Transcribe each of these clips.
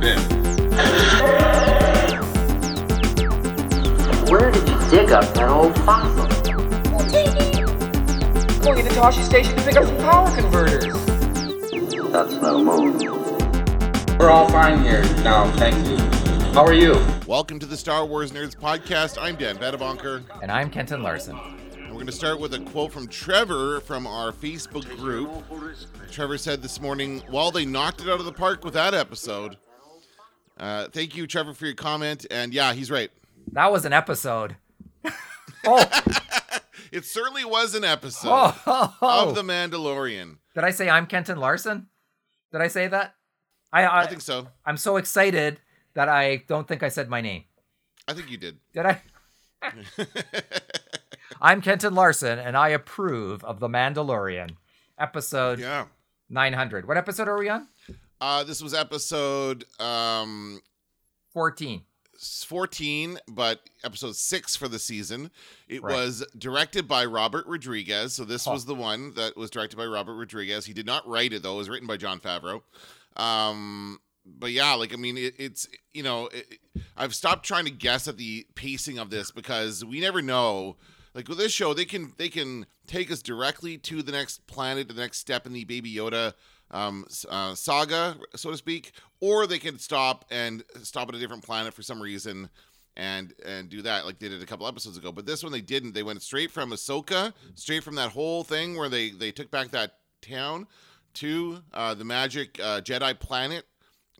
bin. Where did you dig up that old fossil? Going to Toshi Station to pick up some power converters. That's no move. We're all fine here now, thank you. How are you? Welcome to the Star Wars Nerds podcast. I'm Dan Badabonker, And I'm Kenton Larson. we're going to start with a quote from Trevor from our Facebook group. Trevor said this morning, while they knocked it out of the park with that episode. Uh, thank you, Trevor, for your comment. And yeah, he's right. That was an episode. oh, It certainly was an episode oh, oh, oh. of The Mandalorian. Did I say I'm Kenton Larson? Did I say that? I, I, I think so. I'm so excited that I don't think I said my name. I think you did. Did I? I'm Kenton Larson, and I approve of The Mandalorian, episode yeah. 900. What episode are we on? Uh, this was episode um, 14. 14, but episode six for the season. It Right. was directed by Robert Rodriguez. So this Huh. was the one that was directed by Robert Rodriguez. He did not write it though; it was written by Jon Favreau. Um, but yeah, like I mean, it, it's you know, it, I've stopped trying to guess at the pacing of this because we never know. Like with this show, they can they can take us directly to the next planet, the next step in the Baby Yoda um, uh, saga, so to speak, or they can stop and stop at a different planet for some reason and and do that like they did a couple episodes ago. But this one they didn't. They went straight from Ahsoka, straight from that whole thing where they they took back that town to uh, the magic uh, Jedi planet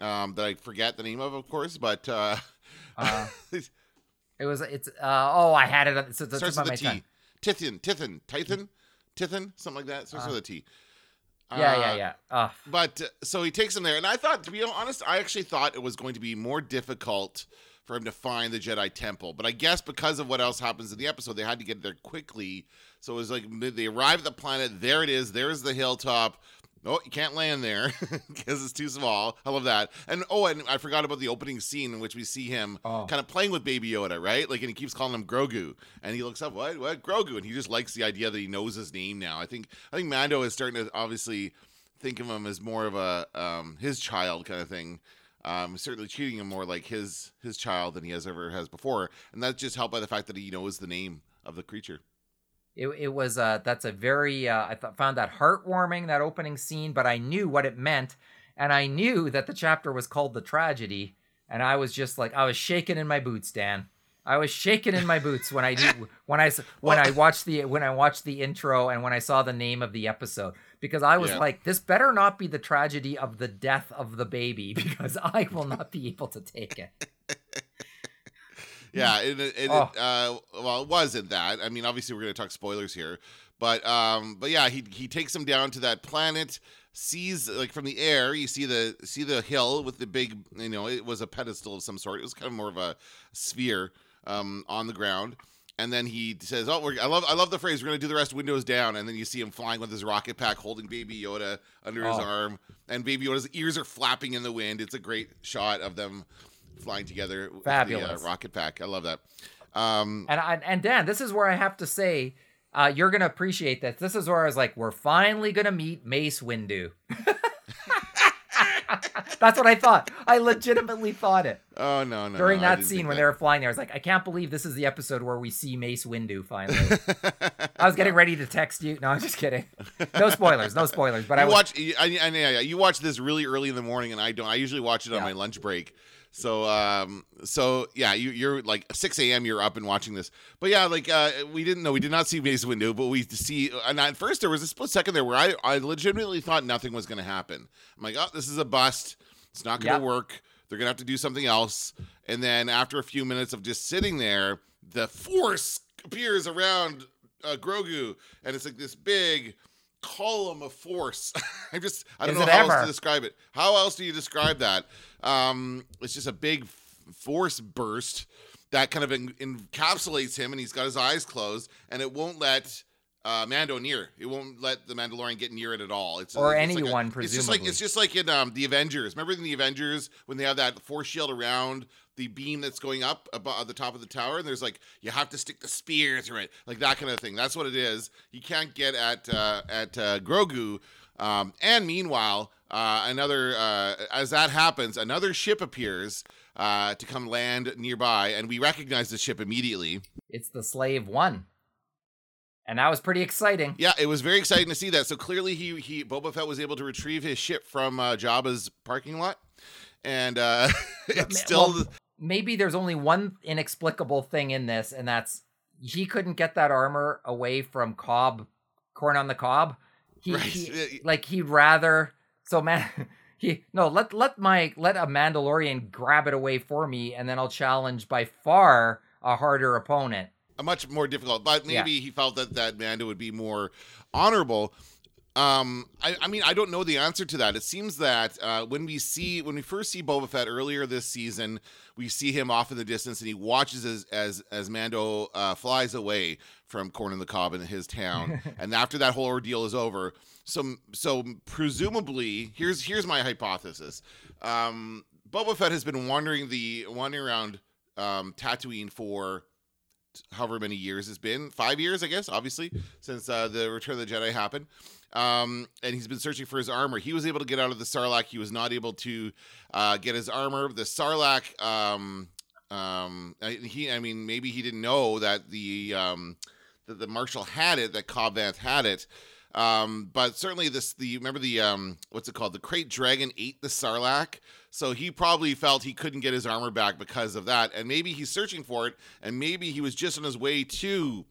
um, that I forget the name of, of course, but uh, Uh, it was, it's, uh, oh, I had it. on- So it's starts with my a T. tongue. Tython, Tython, Tython, Tython, something like that. Starts Uh, with a T. Yeah, Uh, yeah, yeah. Uh, But uh, so he takes him there, and I thought, to be honest, I actually thought it was going to be more difficult for him to find the Jedi Temple. But I guess because of what else happens in the episode, they had to get there quickly. So it was like they arrive at the planet. There it is. There's the hilltop. Oh, you can't land there because it's too small. I love that. And oh, and I forgot about the opening scene in which we see him Oh. kind of playing with Baby Yoda, right? Like, and he keeps calling him Grogu, and he looks up, what, what, Grogu, and he just likes the idea that he knows his name now. I think, I think Mando is starting to obviously think of him as more of a um, his child kind of thing. Um, certainly treating him more like his his child than he has ever has before, and that's just helped by the fact that he knows the name of the creature. It, it was uh that's a very uh, I th- found that heartwarming that opening scene, but I knew what it meant, and I knew that the chapter was called the tragedy, and I was just like I was shaking in my boots, Dan. I was shaking in my boots when I do, I when I watched the when I watched the intro and when I saw the name of the episode because I was Yeah. like this better not be the tragedy of the death of the baby because I will not be able to take it. Yeah, it, it, it Oh. uh, well, it wasn't that. I mean, obviously, we're going to talk spoilers here, but um, but yeah, he he takes him down to that planet, sees like from the air, you see the see the hill with the big, you know, it was a pedestal of some sort. It was kind of more of a sphere um, on the ground. And then he says, "Oh, we're, I love, I love the phrase. We're gonna do the rest windows down." And then you see him flying with his rocket pack, holding Baby Yoda under his Oh. arm, and Baby Yoda's ears are flapping in the wind. It's a great shot of them flying together. Fabulous. The, uh, rocket pack. I love that. Um, And I, and Dan, this is where I have to say, uh, you're gonna appreciate this. This is where I was like, we're finally gonna meet Mace Windu. That's what I thought. I legitimately thought it oh no, no. during no, that scene when that. they were flying there. I was like, I can't believe this is the episode where we see Mace Windu finally. I was getting ready to text you. No, I'm just kidding. No spoilers. No spoilers. But I you was, watch. I, I, I, yeah, you watch this really early in the morning, and I don't. I usually watch it on Yeah. my lunch break. So, um, so yeah, you, you're like 6 a.m. You're up and watching this. But yeah, like uh, we didn't know. We did not see Mace Windu, but we see. And at first, there was a split second there where I, I legitimately thought nothing was going to happen. I'm like, oh, this is a bust. It's not going to Yep. work. They're gonna have to do something else. And then after a few minutes of just sitting there, the force appears around uh, Grogu, and it's like this big column of force. I just I don't Is know how else to describe it. How else do you describe that? Um, it's just a big force burst that kind of en- encapsulates him, and he's got his eyes closed, and it won't let. Uh, Mando near. It won't let the Mandalorian get near it at all. It's Or it's like a- anyone, It's just like it's just like in um, the Avengers. Remember in the Avengers when they have that force shield around the beam that's going up above the top of the tower, and there's like you have to stick the spear through it, like that kind of thing. That's what it is. You can't get at uh, at uh, Grogu. Um, and meanwhile, uh, another uh, as that happens, another ship appears uh, to come land nearby, and we recognize the ship immediately. It's the Slave One, and that was pretty exciting. Yeah, it was very exciting to see that. So clearly, he he Boba Fett was able to retrieve his ship from uh, Jabba's parking lot, and uh, it's ma- still well, maybe there's only one inexplicable thing in this, and that's he couldn't get that armor away from Cobb, corn on the cob. He, Right. he like he'd rather so man. He no let let my let a Mandalorian grab it away for me, and then I'll challenge by far a harder opponent. A much more difficult. But Yeah. maybe he felt that that Mando would be more honorable. Um, I, I mean, I don't know the answer to that. It seems that uh, when we see when we first see Boba Fett earlier this season, we see him off in the distance, and he watches as as as Mando uh, flies away from Corn in the Cob in his town. and after that whole ordeal is over, so so presumably, here's here's my hypothesis. Um, Boba Fett has been wandering the wandering around um, Tatooine for however many years it's been. Five years i guess obviously since uh, the return of the jedi happened. Um, and he's been searching for his armor. He was able to get out of the sarlacc. He was not able to uh, get his armor. The sarlacc um, um, I- he i mean maybe he didn't know that the um, that the marshal had it that cobb vanth had it um, but certainly this the remember the um, what's it called the krayt dragon ate the sarlacc so he probably felt he couldn't get his armor back because of that. And maybe he's searching for it, and maybe he was just on his way to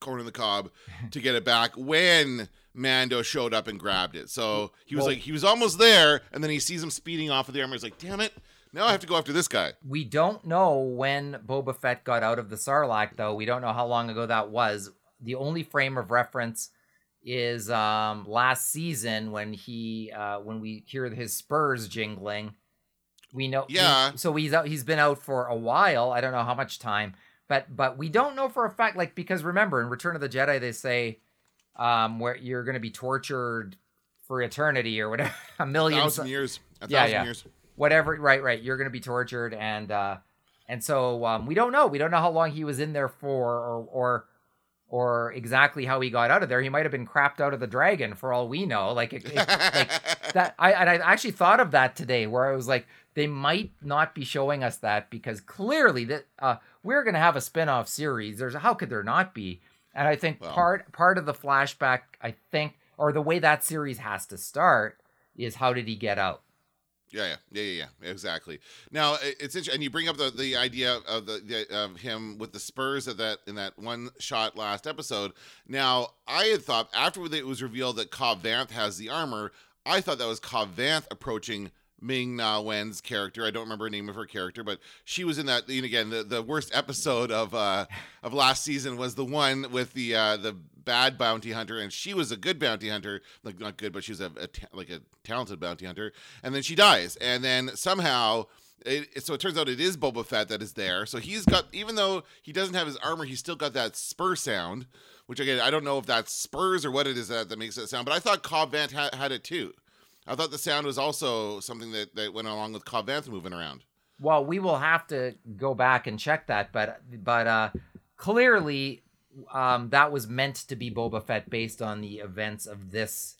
Corn in the Cob to get it back when Mando showed up and grabbed it. So he was Well- like, he was almost there, and then he sees him speeding off with the armor. He's like, damn it, now I have to go after this guy. We don't know when Boba Fett got out of the Sarlacc, though. We don't know how long ago that was. The only frame of reference is um, last season when he uh, when we hear his spurs jingling. We know, Yeah. so he's out. He's been out for a while. I don't know how much time, but but we don't know for a fact. Like because remember, in Return of the Jedi, they say um, where you're going to be tortured for eternity or whatever, a million thousand years, a Yeah, thousand yeah. years. whatever right right you're gonna be tortured and uh and so um we don't know we don't know how long he was in there for or or or exactly how he got out of there. He might have been crapped out of the dragon for all we know. Like it, it- like that i and i actually thought of that today where i was like they might not be showing us that because clearly that uh we're gonna have a spin-off series. There's how could there not be? And i think Well- part part of the flashback i think or the way that series has to start is how did he get out Yeah, yeah, yeah, yeah, exactly. Now it's interesting, and you bring up the, the idea of the, the of him with the Spurs at that in that one shot last episode. Now I had thought after it was revealed that Cobb Vanth has the armor, I thought that was Cobb Vanth approaching Ming Na Wen's character. I don't remember the name of her character, but she was in that. And again, the, the worst episode of uh of last season was the one with the uh the bad bounty hunter, and she was a good bounty hunter, like not good, but she was a, a ta- like a talented bounty hunter, and then she dies, and then somehow. It, so it turns out it is Boba Fett that is there. So he's got, even though he doesn't have his armor, he's still got that spur sound, which again I don't know if that's spurs or what it is that, that makes that sound. But I thought Cobb Vanth ha- had it too. I thought the sound was also something that, that went along with Cobb Vanth moving around. Well, we will have to go back and check that, but but uh, clearly um, that was meant to be Boba Fett based on the events of this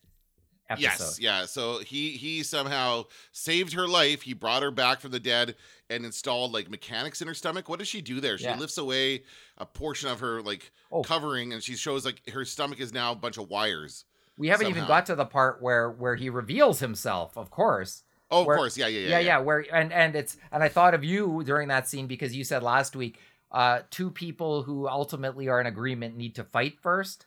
episode. Yes, yeah. So he he somehow saved her life. He brought her back from the dead and installed like mechanics in her stomach. What does she do there? She Yeah. lifts away a portion of her like Oh. covering, and she shows like her stomach is now a bunch of wires. We haven't even got to the part where where he reveals himself, of course. Oh, of course, yeah, yeah, yeah, yeah, yeah, Where and and it's and I thought of you during that scene because you said last week, uh, two people who ultimately are in agreement need to fight first,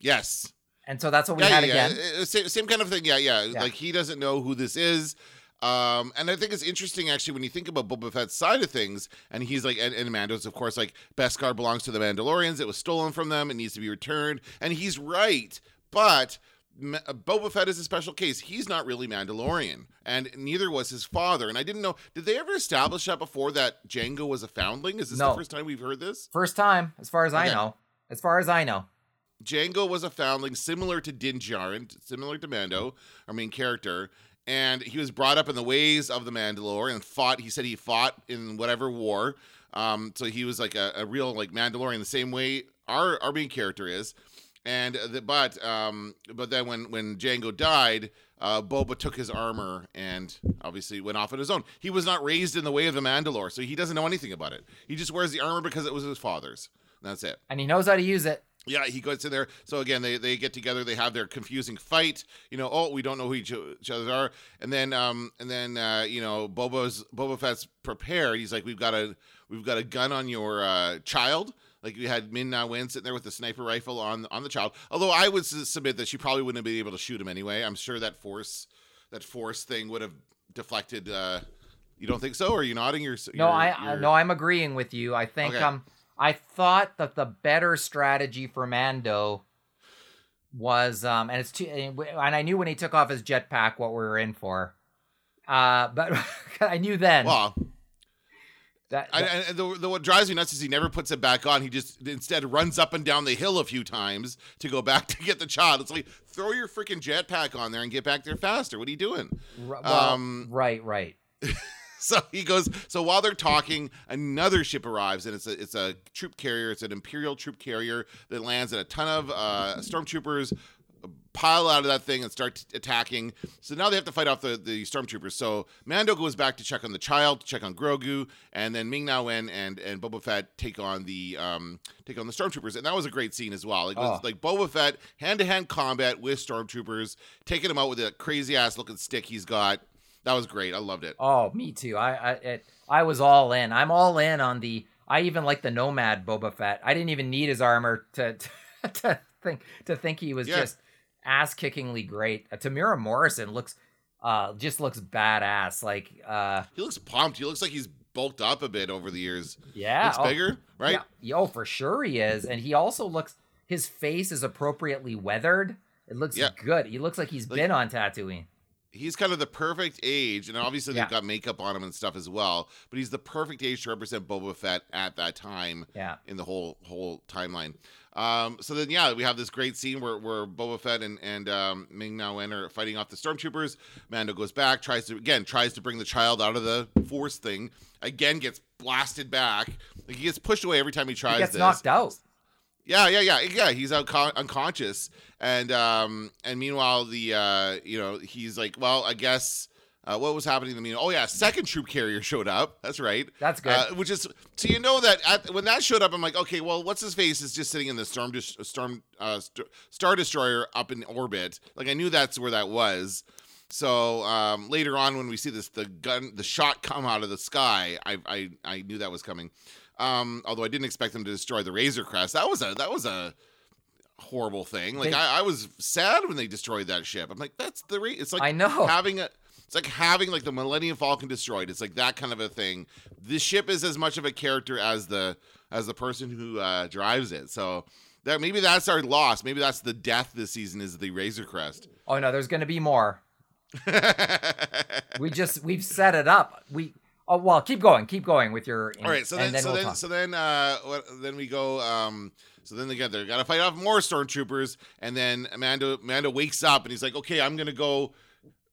Yes. and so that's what we yeah, had yeah, again. yeah. Uh, Same, same kind of thing. Yeah, Yeah. Like he doesn't know who this is. Um, and I think it's interesting actually when you think about Boba Fett's side of things, and he's like, and, and Mando's of course like Beskar belongs to the Mandalorians. It was stolen from them. It needs to be returned, and he's right. But Ma- Boba Fett is a special case. He's not really Mandalorian, and neither was his father. And I didn't know. Did they ever establish that before that Jango was a foundling? Is this No. the first time we've heard this? First time, as far as I know. As far as I know. Jango was a foundling similar to Din Djarin, similar to Mando, our main character, and he was brought up in the ways of the Mandalore and fought. He said he fought in whatever war, um, so he was like a, a real like Mandalorian, the same way our our main character is. And the, but um, but then when when Jango died, uh, Boba took his armor and obviously went off on his own. He was not raised in the way of the Mandalore, so he doesn't know anything about it. He just wears the armor because it was his father's. That's it. And he knows how to use it. Yeah, he goes in there. So again, they, they get together. They have their confusing fight. You know, oh, we don't know who each, each other are. And then, um, and then, uh, you know, Boba's Boba Fett's prepared. He's like, we've got a we've got a gun on your uh, child. Like we had Ming Na Wen sitting there with the sniper rifle on on the child. Although I would submit that she probably wouldn't have been able to shoot him anyway. I'm sure that force that force thing would have deflected. Uh, you don't think so? Or are you nodding? Your No, I I- no, I'm agreeing with you. I think Okay. um I thought that the better strategy for Mando was um and it's too and I knew when he took off his jetpack what we were in for. Uh but I knew then Well, that, I, that- the, the, what drives me nuts is he never puts it back on. He just instead runs up and down the hill a few times to go back to get the child. It's like throw your freaking jetpack on there and get back there faster. What are you doing? well, um, right, right. So he goes. So while they're talking, another ship arrives, and it's a it's a troop carrier. It's an imperial troop carrier that lands, and a ton of uh, stormtroopers pile out of that thing and start attacking. So now they have to fight off the, the stormtroopers. So Mando goes back to check on the child, to check on Grogu, and then Ming Na Wen and and Boba Fett take on the um take on the stormtroopers, and that was a great scene as well. Like it was Oh. like Boba Fett hand to hand combat with stormtroopers, taking them out with a crazy ass looking stick he's got. That was great. I loved it. Oh, me too. I I it, I was all in. I'm all in on the. I even like the Nomad Boba Fett. I didn't even need his armor to to, to think to think he was Yeah. just ass kickingly great. Uh, Temuera Morrison looks uh just looks badass. Like uh He looks pumped. He looks like he's bulked up a bit over the years. yeah, looks oh, bigger, right? Yeah, oh for sure he is, and he also looks. His face is appropriately weathered. It looks Yeah. good. He looks like he's Like- been on Tatooine. He's kind of the perfect age, and obviously Yeah. they've got makeup on him and stuff as well. But he's the perfect age to represent Boba Fett at that time Yeah. in the whole whole timeline. Um, so then, yeah, we have this great scene where, where Boba Fett and and um, Ming Na Wen are fighting off the stormtroopers. Mando goes back, tries to again tries to bring the child out of the Force thing. Again, gets blasted back. Like he gets pushed away every time he tries. He gets this. knocked out. Yeah, yeah, yeah, yeah. He's unco- unconscious, and um, and meanwhile, the uh, you know, he's like, well, I guess. Uh, what was happening to me? Oh yeah, second troop carrier showed up. That's right. That's good. Uh, which is so you know that at, when that showed up, I'm like, okay, well, what's his face is just sitting in the storm dis- storm uh, st- star destroyer up in orbit. Like I knew that's where that was. So um, later on, when we see this, the gun, the shot come out of the sky, I I, I knew that was coming. Um, although I didn't expect them to destroy the Razor Crest. That was a that was a horrible thing. Like They- I, I was sad when they destroyed that ship. I'm like, that's the ra- it's like I know. having a it's like having like the Millennium Falcon destroyed. It's like that kind of a thing. The ship is as much of a character as the as the person who uh, drives it. So that maybe that's our loss. Maybe that's the death this season is the Razor Crest. Oh no, there's gonna be more. We just we've set it up. We oh well, keep going, keep going with your. All right, so then, and so we'll then, so then, uh, then we go. Um, so then they get there, got to fight off more stormtroopers, and then Amanda, Amanda wakes up and he's like, "Okay, I'm gonna go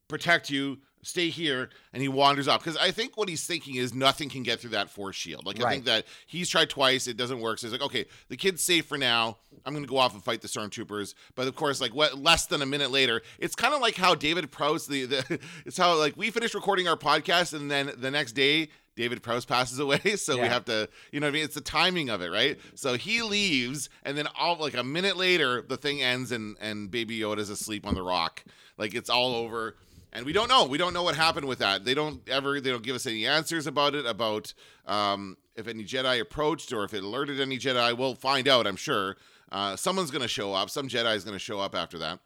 protect you. Stay here." And he wanders off because I think what he's thinking is nothing can get through that force shield. Like I think that he's tried twice, it doesn't work. So he's like, "Okay, the kid's safe for now. I'm gonna go off and fight the stormtroopers." But of course, like what less than a minute later, it's kind of like how David Prowse, the, the it's how like we finished recording our podcast, and then the next day. David Prowse passes away, so we have to, you know what I mean? It's the timing of it, right? So he leaves, and then all like a minute later, the thing ends, and and Baby Yoda's asleep on the rock. Like it's all over, and we don't know. We don't know what happened with that. They don't ever. They don't give us any answers about it. About um, if any Jedi approached or if it alerted any Jedi. We'll find out. I'm sure. Uh, someone's going to show up. Some Jedi is going to show up after that.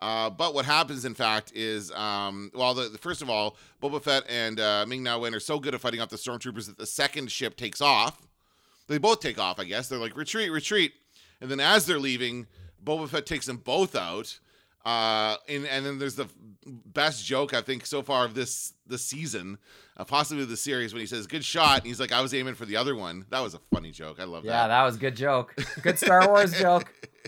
Uh, but what happens, in fact, is um, well, the, the- first of all, Boba Fett and uh, Ming Na Wen are so good at fighting off the stormtroopers that the second ship takes off. They both take off, I guess. They're like retreat, retreat, and then as they're leaving, Boba Fett takes them both out. Uh, and and then there's the best joke I think so far of this the season, uh, possibly the series, when he says "good shot," and he's like, "I was aiming for the other one." That was a funny joke. I love yeah, that. Yeah, that was a good joke. Good Star Wars joke.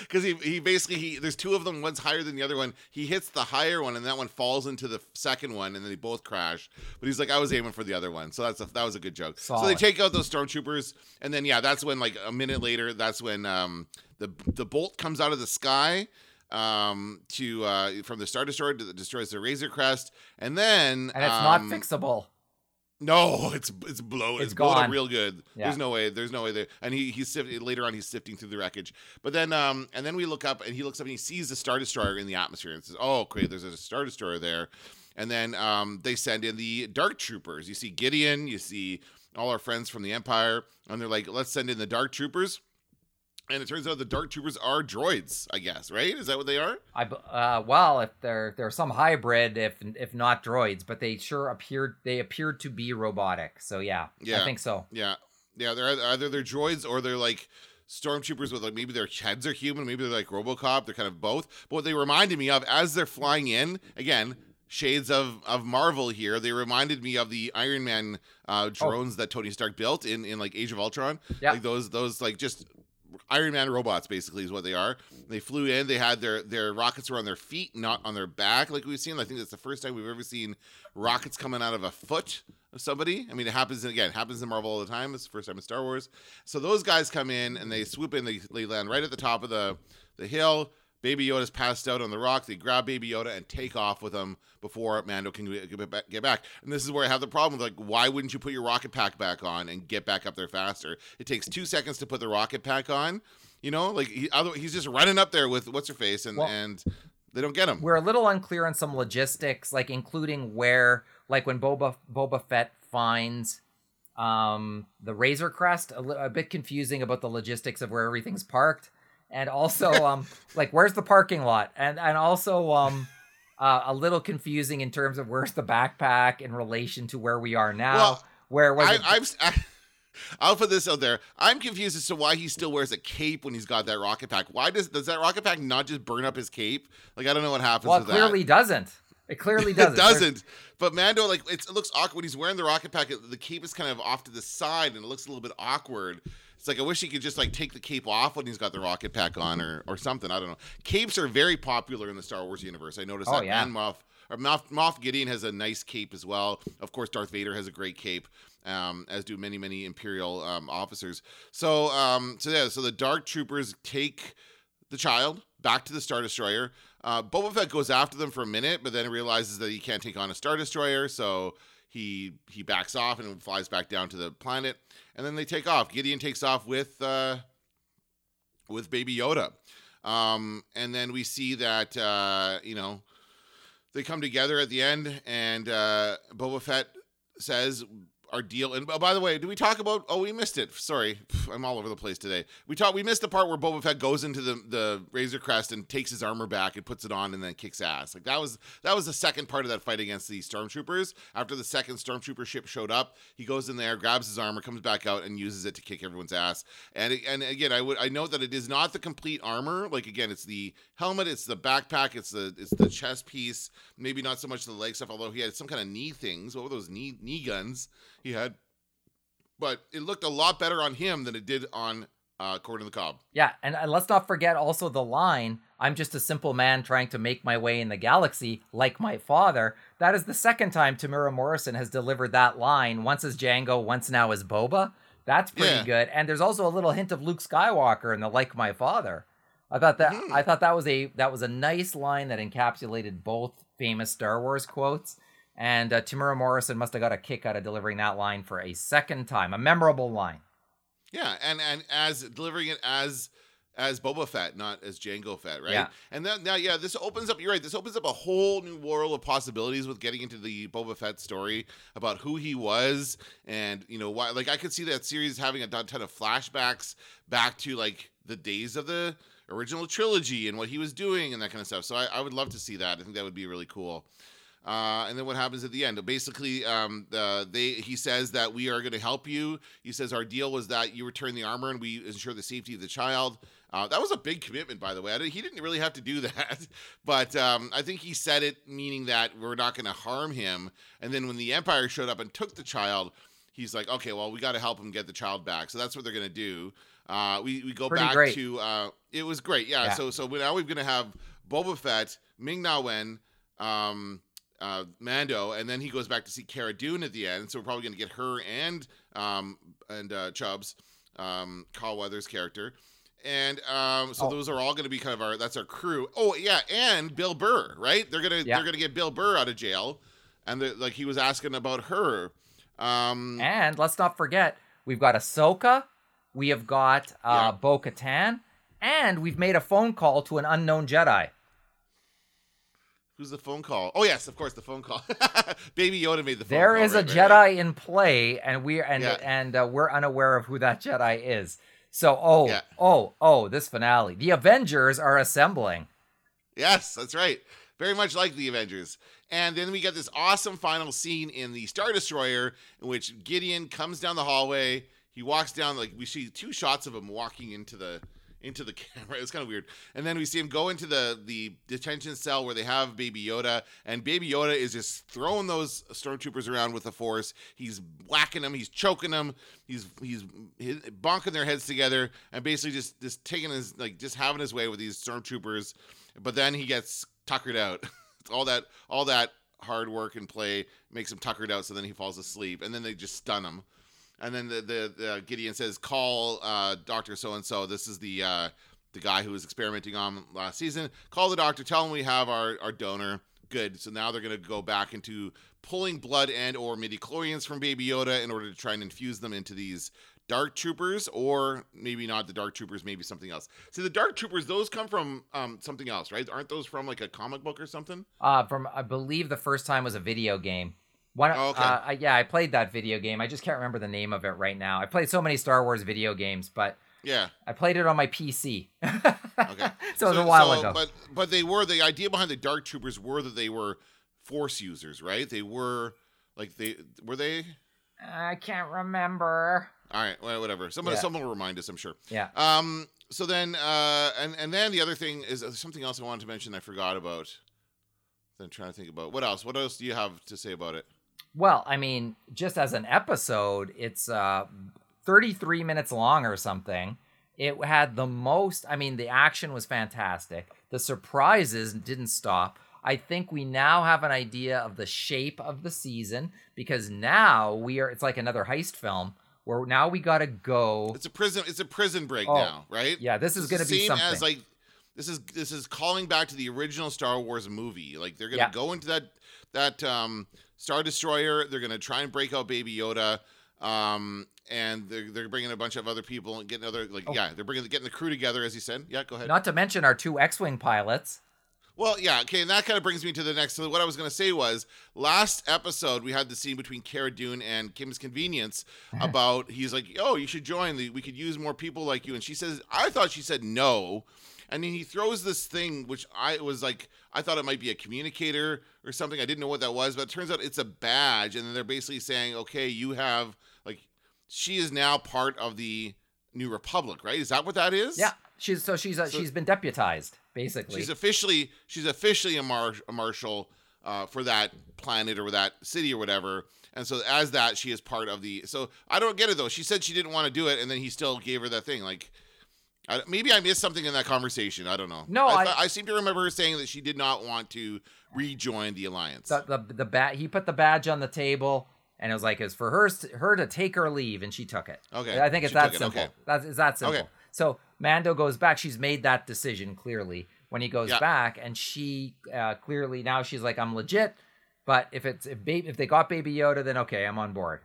because he, he basically he there's two of them one's higher than the other one he hits the higher one and that one falls into the second one and then they both crash but he's like i was aiming for the other one so that's a, that was a good joke so they take out those stormtroopers and then yeah that's when like a minute later that's when um the the bolt comes out of the sky um to uh from the star destroyer that destroys the razor crest and then And it's um, not fixable. no, it's it's blow It's it's, blown up gone. real good. Yeah. There's no way. There's no way there. And he he's sift, later on he's sifting through the wreckage. But then um and then we look up and he looks up and he sees the star destroyer in the atmosphere and says, "Oh, great, there's a star destroyer there." And then um they send in the dark troopers. You see Gideon, you see all our friends from the Empire, and they're like, "Let's send in the dark troopers." And it turns out the dark troopers are droids, I guess, right? Is that what they are? I uh, well, if they're they're some hybrid, if if not droids, but they sure appeared they appeared to be robotic. So yeah, Yeah. I think so. Yeah, yeah. They're either, either they're droids or they're like stormtroopers with like maybe their heads are human, maybe they're like RoboCop. They're kind of both. But what they reminded me of as they're flying in again. Shades of, of Marvel here. They reminded me of the Iron Man uh, drones that Tony Stark built in, in like Age of Ultron. Yeah. Like those those like just Iron Man robots basically is what they are. They flew in. They had their their rockets were on their feet, not on their back, like we've seen. I think that's the first time we've ever seen rockets coming out of a foot of somebody. I mean, it happens again. It happens in Marvel all the time. It's the first time in Star Wars. So those guys come in and they swoop in. They, they land right at the top of the the hill. Baby Yoda's passed out on the rock. They grab Baby Yoda and take off with him before Mando can get back- And this is where I have the problem. Like, why wouldn't you put your rocket pack back on and get back up there faster? It takes two seconds to put the rocket pack on. You know, like he, he's just running up there with what's her face, and Well- and they don't get him. We're a little unclear on some logistics, like including where, like when Boba Boba Fett finds um the Razor Crest, a, li- a bit confusing about the logistics of where everything's parked, and also um like where's the parking lot, and and also um. Uh, a little confusing in terms of where's the backpack in relation to where we are now. Well, where was I, it? I've. I, I'll put this out there. I'm confused as to why he still wears a cape when he's got that rocket pack. Why does does that rocket pack not just burn up his cape? Like I don't know what happens. well, it clearly doesn't. It clearly doesn't. it doesn't. But Mando, like it's, it looks awkward when he's wearing the rocket pack. The cape is kind of off to the side, and it looks a little bit awkward. It's like I wish he could just like take the cape off when he's got the rocket pack on, or or something. I don't know. Capes are very popular in the Star Wars universe. I noticed Oh, that. yeah. And Moff or Moff, Moff Gideon has a nice cape as well. Of course, Darth Vader has a great cape, um, as do many many Imperial um, officers. So um, so yeah, so the Dark Troopers take the child back to the Star Destroyer. Uh, Boba Fett goes after them for a minute, but then realizes that he can't take on a Star Destroyer, so he he backs off and flies back down to the planet. And then they take off. Gideon takes off with uh, with Baby Yoda, um, and then we see that uh, you know they come together at the end, and uh, Boba Fett says our deal. And oh, by the way, did we talk about? Oh, we missed it. Sorry, I'm all over the place today. We talked. We missed the part where Boba Fett goes into the the Razor Crest and takes his armor back and puts it on and then kicks ass. Like that was that was the second part of that fight against the stormtroopers. After the second stormtrooper ship showed up, he goes in there, grabs his armor, comes back out, and uses it to kick everyone's ass. And and again, I would I note that it is not the complete armor. Like again, it's the helmet, it's the backpack, it's the it's the chest piece. Maybe not so much the leg stuff. Although he had some kind of knee things. What were those knee knee guns he had? But it looked a lot better on him than it did on uh, of the Cobb. Yeah, and uh, let's not forget also the line, I'm just a simple man trying to make my way in the galaxy, like my father. That is the second time Temuera Morrison has delivered that line, once as Jango, once now as Boba. That's pretty Yeah. good. And there's also a little hint of Luke Skywalker in the like my father. I thought that Hmm. I thought that was a that was a nice line that encapsulated both famous Star Wars quotes. And uh, Temuera Morrison must have got a kick out of delivering that line for a second time, a memorable line. Yeah, and and as delivering it as as Boba Fett, not as Jango Fett, right? Yeah. And then now, yeah, this opens up. You're right. This opens up a whole new world of possibilities with getting into the Boba Fett story about who he was, and you know why. Like I could see that series having a ton ton of flashbacks back to like the days of the original trilogy and what he was doing and that kind of stuff. So I, I would love to see that. I think that would be really cool. Uh, and then what happens at the end? Basically, um, the, they he says that we are going to help you. He says our deal was that you return the armor and we ensure the safety of the child. Uh, that was a big commitment, by the way. I didn't- he didn't really have to do that, but um, I think he said it meaning that we're not going to harm him. And then when the Empire showed up and took the child, he's like, okay, well, we got to help him get the child back. So that's what they're going to do. Uh, we we go Pretty back great. to uh, it was great. Yeah. Yeah. So so now we're gonna have Boba Fett, Ming Na Wen, um, uh, Mando, and then he goes back to see Cara Dune at the end. So we're probably gonna get her and um and uh, Chubbs, um, Carl Weathers' character. And um, so Oh. those are all going to be kind of our that's our crew. Oh yeah, and Bill Burr, right? They're gonna Yeah. they're gonna get Bill Burr out of jail, and they're- like he was asking about her. Um, And let's not forget, we've got Ahsoka, we have got uh, Yeah. Bo Katan, and we've made a phone call to an unknown Jedi. Who's the phone call? Oh yes, of course the phone call. Baby Yoda made the phone There call. is a right, Jedi right, in play, and we're and Yeah. and uh, we're unaware of who that Jedi is. So, oh, Yeah. oh, oh, this finale. The Avengers are assembling. Yes, that's right. Very much like the Avengers. And then we get this awesome final scene in the Star Destroyer in which Gideon comes down the hallway. He walks down like we see two shots of him walking into the into the camera. It's kind of weird. And then we see him go into the the detention cell where they have Baby Yoda, and Baby Yoda is just throwing those stormtroopers around with the Force. He's whacking them, he's choking them, he's he's, bonking their heads together, and basically just just taking his like just having his way with these stormtroopers. But then he gets tuckered out. all that all that hard work and play makes him tuckered out, so then he falls asleep, and then they just stun him. And then the, the, the Gideon says, "Call uh, Doctor So and So. This is the uh, the guy who was experimenting on last season. Call the doctor. Tell him we have our, our donor. Good. So now they're gonna go back into pulling blood and or midi chlorians from Baby Yoda in order to try and infuse them into these Dark Troopers, or maybe not the Dark Troopers, maybe something else. See, the Dark Troopers, those come from um, something else, right? Aren't those from like a comic book or something? Uh, from I believe the first time was a video game. One, Oh, okay. uh, I, yeah, I played that video game. I just can't remember the name of it right now. I played so many Star Wars video games, but Yeah. I played it on my PC. Okay. so it was a while so- ago. But but they were the idea behind the Dark Troopers were that they were Force users, right? They were like they were they. I can't remember. All right, well, whatever. Someone Yeah. someone will remind us, I'm sure. Yeah. Um. So then, uh, and and then the other thing is uh, something else I wanted to mention. I forgot about. I'm trying to think about what else. What else do you have to say about it? Well, I mean, just as an episode, it's uh 33 minutes long or something. It had the most, I mean, the action was fantastic. The surprises didn't stop. I think we now have an idea of the shape of the season because now we are it's like another heist film where now we got to go It's a prison. It's a prison break Oh, now, right? Yeah, this is going the to be same something. as like this is this is calling back to the original Star Wars movie. Like they're gonna Yeah. go into that that um, Star Destroyer. They're gonna try and break out Baby Yoda. Um, and they're, they're bringing a bunch of other people and getting other like Oh. yeah they're bringing getting the crew together as you said yeah go ahead Not to mention our two X-wing pilots. well yeah okay and that kind of brings me to the next so what I was gonna say was last episode we had the scene between Cara Dune and Kim's Convenience about he's like oh you should join the we could use more people like you and she says I thought she said no and then he throws this thing which I was like I thought it might be a communicator or something. I didn't know what that was but it turns out it's a badge. And then they're basically saying okay you have like she is now part of the New Republic right? Is that what that is? Yeah, she's so she's uh, So- she's been deputized basically. she's officially she's officially a, mar- a marshal uh, for that planet or that city or whatever. And so as that she is part of the so i don't get it though. She said she didn't want to do it and then he still gave her that thing. Like I, maybe i missed something in that conversation i don't know No, I, I- I seem to remember her saying that she did not want to rejoin the alliance the the the bat he put the badge on the table and it was like it's for her her to take her leave and she took it. Okay, I think it's that it, simple. okay. That's it's that simple. So Mando goes back. She's made that decision clearly when he goes Yeah. back, and she uh, clearly now she's like I'm legit. But if it's if ba- if they got Baby Yoda, then okay, I'm on board.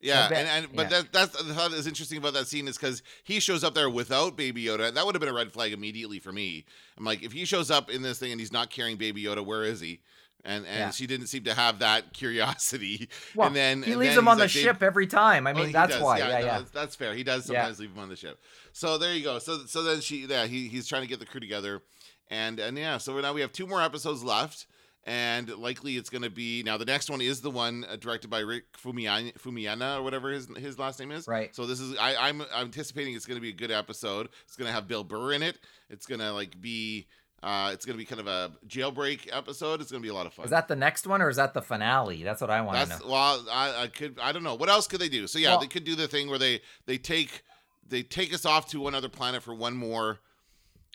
Yeah, and, and but yeah. that that's the thought is interesting about that scene is because he shows up there without Baby Yoda. That would have been a red flag immediately for me. I'm like, if he shows up in this thing and he's not carrying Baby Yoda, where is he? And and Yeah. she didn't seem to have that curiosity. Well, and then he and leaves then him on the like, ship every time. I Oh, mean, that's does. why. Yeah, Yeah, no, yeah. That's, that's fair. He does sometimes leave him on the ship. So there you go. So so then she yeah he, he's trying to get the crew together, and and yeah. So now we have two more episodes left, and likely it's going to be now the next one is the one uh, directed by Rick Fumiana, Fumiana or whatever his his last name is. Right. So this is I I'm, I'm anticipating it's going to be a good episode. It's going to have Bill Burr in it. It's going to like be. Uh, it's gonna be kind of a jailbreak episode. It's gonna be a lot of fun. Is that the next one or is that the finale? That's what I want to know. well, I, I could I don't know what else could they do. So yeah, Well- they could do the thing where they they take they take us off to one other planet for one more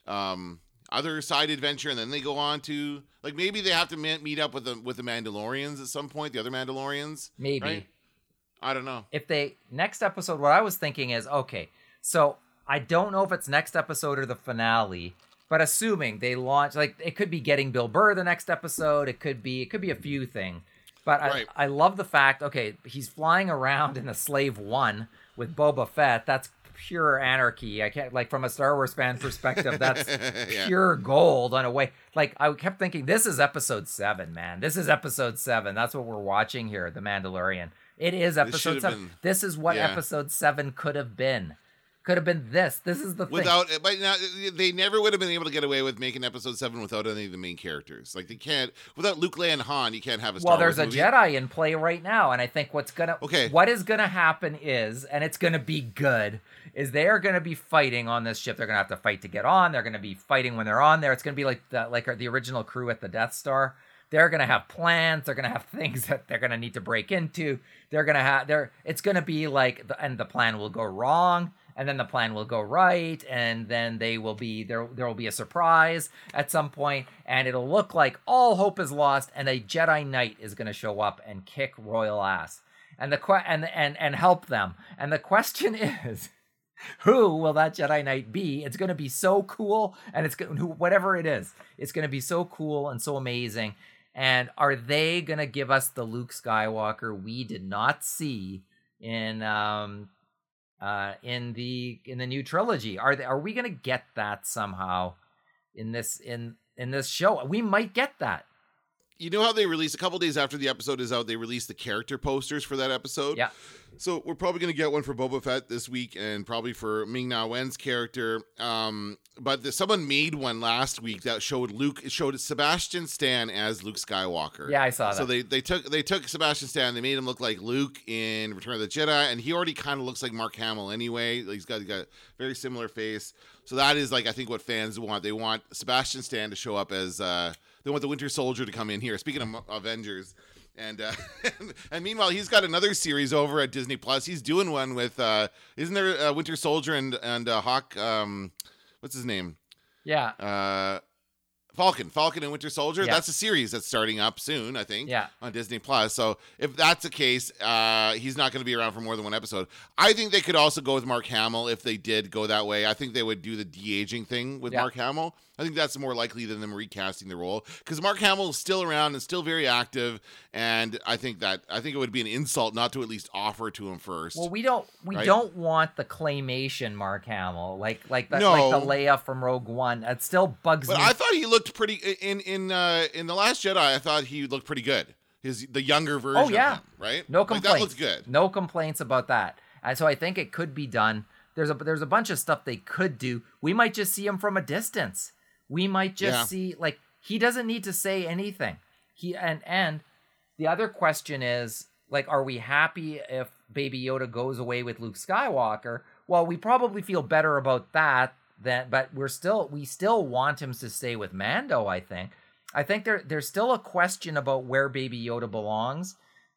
um other side adventure and then they go on to like maybe they have to meet up with the with the Mandalorians at some point the other Mandalorians Maybe. right? I don't know if they next episode what i was thinking is okay so i don't know if it's next episode or the finale but assuming they launch like it could be getting bill burr the next episode it could be it could be a few thing but Right. I, I love the fact okay he's flying around in a slave one with boba fett that's pure anarchy. I can't like from a star wars fan perspective that's Yeah. pure gold on a way. Like i kept thinking this is episode seven man. This is episode seven. That's what we're watching here the mandalorian. It is episode seven. been- this is what yeah. episode seven could have been could have been this. This is the thing. Without but now they never would have been able to get away with making episode 7 without any of the main characters. Like they can't without Luke Leia and Han you can't have a Star well there's Wars a movie. jedi in play right now and i think what's gonna Okay. what is gonna happen is and it's gonna be good is they are gonna be fighting on this ship. They're gonna have to fight to get on. They're gonna be fighting when they're on there. It's gonna be like the like the original crew at the death star. They're gonna have plans. They're gonna have things that they're gonna need to break into. They're gonna have they're it's gonna be like the, and the plan will go wrong and then the plan will go right and then they will be there there will be a surprise at some point and it'll look like all hope is lost and a jedi knight is going to show up and kick royal ass. And the que- and and and help them. And the question is who will that jedi knight be? It's going to be so cool and it's going who whatever it is it's going to be so cool and so amazing. And are they going to give us the luke skywalker we did not see in um uh in the in the new trilogy. Are they are we going to get that somehow in this in in this show? We might get that you know how they release a couple days after the episode is out they release the character posters for that episode yeah So we're probably going to get one for Boba Fett this week, and probably for Ming Na Wen's character. Um, but the, someone made one last week that showed Luke. Showed Sebastian Stan as Luke Skywalker. yeah i saw that So they, they took they took Sebastian Stan. They made him look like Luke in Return of the Jedi, and he already kind of looks like Mark Hamill anyway. He's got, he's got a very similar face. So that is like I think what fans want. They want Sebastian Stan to show up as uh, they want the Winter Soldier to come in here. Speaking of Avengers. And uh, and meanwhile, he's got another series over at Disney Plus. He's doing one with uh, isn't there uh, Winter Soldier and and uh, Hawk? Um, what's his name? yeah Uh, Falcon, Falcon and Winter Soldier. Yeah. That's a series that's starting up soon, I think. Yeah. On Disney Plus. So if that's the case, uh, he's not going to be around for more than one episode. I think they could also go with Mark Hamill if they did go that way. I think they would do the de aging thing with Yeah. Mark Hamill. I think that's more likely than them recasting the role because Mark Hamill is still around and still very active, and I think that I think it would be an insult not to at least offer to him first. Well, we don't we Right? don't want the claymation Mark Hamill like like the, No. like the Leia from Rogue One. That still bugs But me. I thought he looked pretty in in uh, in the Last Jedi. I thought he looked pretty good. His the younger version. Oh, yeah. him, right. no Like, complaints. that looks good. No complaints about that. And so I think it could be done. There's a there's a bunch of stuff they could do. We might just see him from a distance. We might just Yeah. see like he doesn't need to say anything. He and and the other question is like are we happy if baby Yoda goes away with Luke Skywalker? Well, we probably feel better about that than but we're still we still want him to stay with Mando, I think. I think there there's still a question about where baby Yoda belongs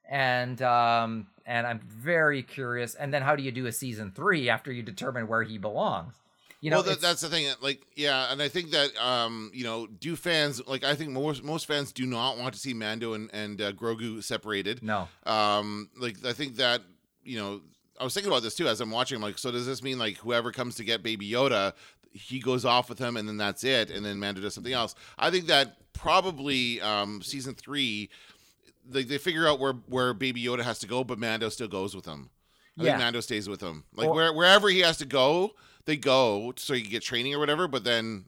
and um and I'm very curious. And then how do you do a season 3 after you determine where he belongs? You know, well, that, that's the thing. Like, yeah, and I think that um, you know, do fans like? I think most most fans do not want to see Mando and and uh, Grogu separated. no. Um, like I think that you know, I was thinking about this too as I'm watching. I'm like, so does this mean like whoever comes to get Baby Yoda, he goes off with him, and then that's it, and then Mando does something else? I think that probably um, season three, they they figure out where where Baby Yoda has to go, but Mando still goes with him. I Yeah. think Mando stays with him. Like Well- where, wherever he has to go, they go so he can get training or whatever. But then,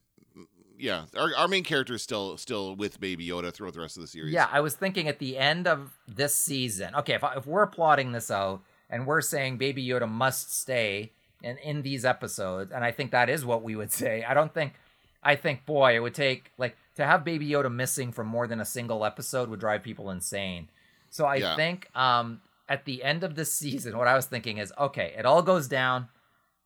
yeah, our, our main character is still still with Baby Yoda throughout the rest of the series. Yeah, I was thinking at the end of this season. Okay, if, I, if we're plotting this out and we're saying Baby Yoda must stay in in these episodes, and I think that is what we would say. I don't think. I think, boy, it would take like to have Baby Yoda missing from more than a single episode would drive people insane. So I Yeah. think um, at the end of this season, what I was thinking is, okay, it all goes down.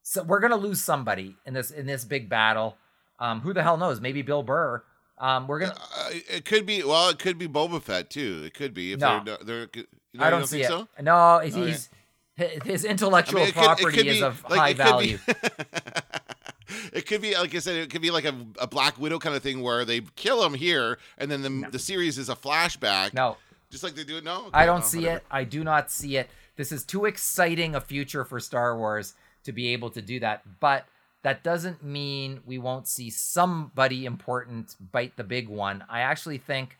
So we're gonna lose somebody in this in this big battle. Um, who the hell knows? Maybe Bill Burr. Um, we're gonna. Uh, it could be well, it could be Boba Fett too. It could be if No. they're, they're you know, I don't, don't see think it. so. No, he's, Okay. His intellectual it could- it property could is be- of like, high could be- value. it could be like I said, it could be like a, a Black Widow kind of thing where they kill him here, and then the the series is a flashback. No, just like they do it now. I don't well, see whatever. it. I do not see it. This is too exciting a future for Star Wars to be able to do that. But that doesn't mean we won't see somebody important bite the big one. I actually think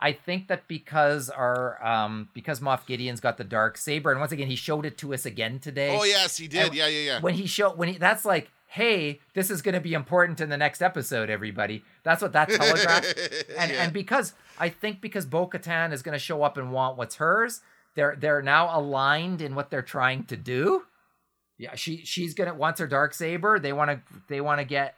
I think that because our um because Moff Gideon's got the dark saber, and once again he showed it to us again today. Oh yes, he did. And yeah, yeah, yeah. When he showed when he that's like, hey, this is gonna be important in the next episode, everybody. That's what that telegraphed. and Yeah. and because I think because Bo Katan is gonna show up and want what's hers, they're they're now aligned in what they're trying to do. Yeah, she she's gonna wants her dark saber. They want to they want to get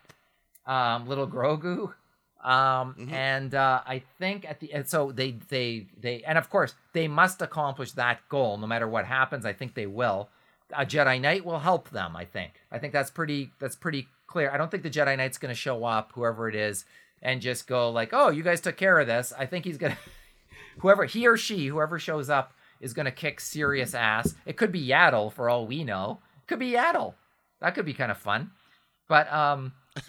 um little Grogu. Um Mhm. and uh I think at the and so they they they and of course they must accomplish that goal no matter what happens. I think they will. A Jedi Knight will help them, I think. I think that's pretty that's pretty clear. I don't think the Jedi Knight's going to show up whoever it is and just go like, "Oh, you guys took care of this." I think he's going to whoever he or she, whoever shows up is going to kick serious ass. It could be Yaddle for all we know. It could be Yaddle. That could be kind of fun. But um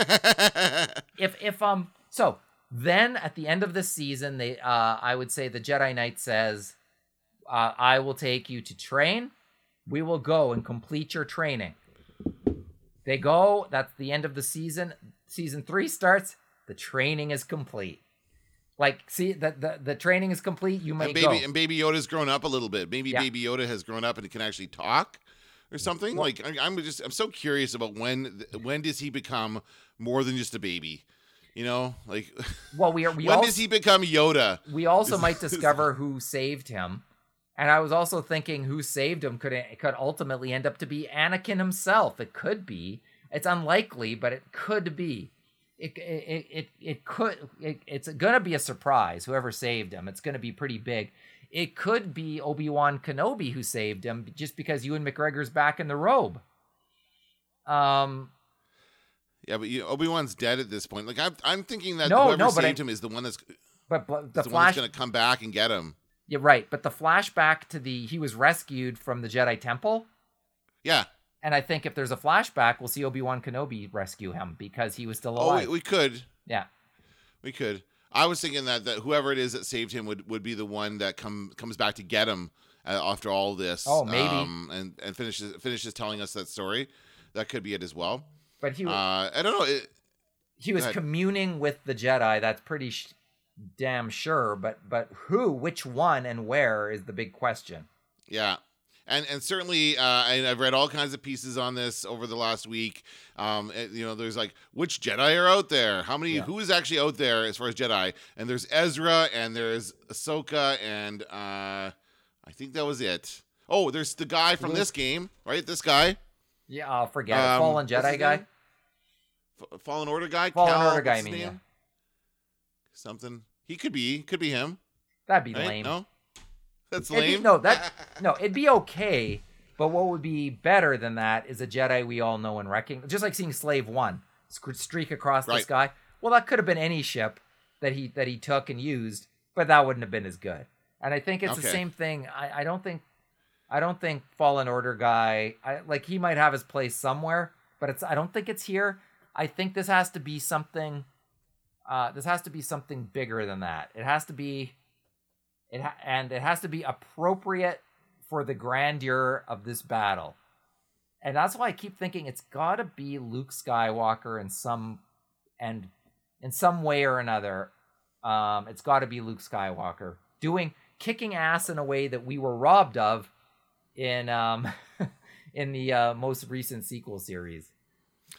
if if um so then at the end of the season they uh i would say the jedi knight says uh, i will take you to train we will go and complete your training they go that's the end of the season season three starts the training is complete like see the the, the training is complete you may and baby go and Baby Yoda's grown up a little bit. Maybe Yeah. Baby Yoda has grown up and can actually talk or something. Well- like I, I'm just I'm so curious about when when does he become more than just a baby? You know, like well we are we when also, does he become Yoda? we also might is- discover who saved him. And I was also thinking who saved him could it could ultimately end up to be Anakin himself. It could be. It's unlikely, but it could be. It it it, it could it, it's going to be a surprise whoever saved him. It's going to be pretty big. It could be Obi-Wan Kenobi who saved him just because Ewan McGregor's back in the robe. Um Yeah, but you, Obi Wan's dead at this point. Like I'm I'm thinking that No, whoever no, but I- saved him is the one that's but, but the the one flash that's going to come back and get him. You're right, but the flashback to the he was rescued from the Jedi Temple, Yeah. and I think if there's a flashback, we'll see Obi Wan Kenobi rescue him because he was still Oh, alive. we, we could. yeah, We could. I was thinking that, that whoever it is that saved him would, would be the one that come comes back to get him uh, after all this. Oh, maybe. Um, and and finishes finishes telling us that story. That could be it as well. But he was Uh, I don't know. It, he was communing with the Jedi. That's pretty sh- damn sure. But but who, which one, and where is the big question. yeah. And and certainly, uh, and I've read all kinds of pieces on this over the last week. Um, it- you know, there's like which Jedi are out there? How many? Yeah. Who is actually out there as far as Jedi? And there's Ezra, and there's Ahsoka, and uh, I think that was it. Oh, there's the guy from Luke. this game, right? This guy. Yeah, I'll forget. Um, Fallen Jedi guy. F- Fallen Order guy. Fallen Cal, Order guy, I mean, yeah. Something. He could be. Could be him. That'd be Right? lame. No. That's It'd be- lame. no, that no, it'd be okay. But what would be better than that is a Jedi we all know and recognize, just like seeing Slave One streak across the Right. sky. Well, that could have been any ship that he that he took and used, but that wouldn't have been as good. And I think it's the same thing. I, I don't think I don't think Fallen Order guy. I like he might have his place somewhere, but it's I don't think it's here. I think this has to be something. Uh, this has to be something bigger than that. It has to be it ha- and it has to be appropriate for the grandeur of this battle. And that's why I keep thinking it's got to be Luke Skywalker in some and in some way or another. Um, it's got to be Luke Skywalker doing kicking ass in a way that we were robbed of in um in the uh, most recent sequel series.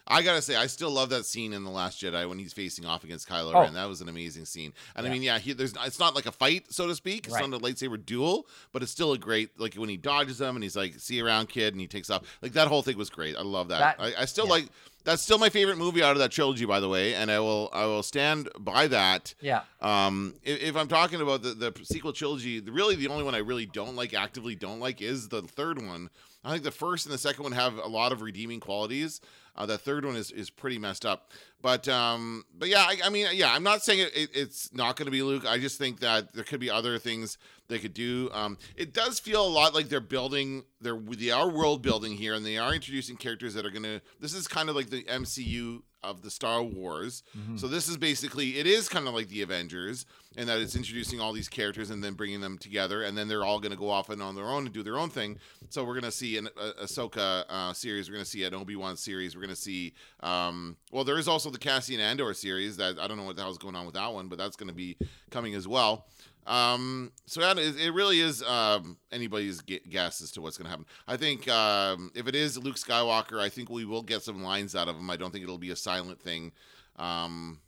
I gotta say, I still love that scene in the Last Jedi when he's facing off against Kylo Oh. Ren. That was an amazing scene. And I mean, yeah, he, there's it's not like a fight, so to speak. It's Right. not a lightsaber duel, but it's still a great like when he dodges them and he's like, "See you around, kid," and he takes off. Like that whole thing was great. I love that. That- I, I still yeah. like. That's still my favorite movie out of that trilogy, by the way, and I will I will stand by that. Yeah. Um, if, if I'm talking about the, the sequel trilogy, the- really the only one I really don't like, actively don't like, is the third one. I think the first and the second one have a lot of redeeming qualities. Uh, the third one is is pretty messed up. But um, but yeah, I, I mean, yeah, I'm not saying it, it, it's not going to be Luke. I just think that there could be other things they could do. Um, it does feel a lot like they're building, they're they are world building here, and they are introducing characters that are going to. This is kind of like the MCU of the Star Wars. So this is basically it is kind of like the Avengers in that it's introducing all these characters and then bringing them together, and then they're all going to go off and on their own and do their own thing. So we're going to see an a, Ahsoka uh, series, we're going to see an Obi Wan series, we're going to see. Um, well, there is also the Cassian Andor series that I don't know what the hell's going on with that one, but that's going to be coming as well. Um, so yeah, it, it really is um, anybody's guess as to what's going to happen. I think um, if it is Luke Skywalker, I think we will get some lines out of him. I don't think it'll be a silent thing. Um,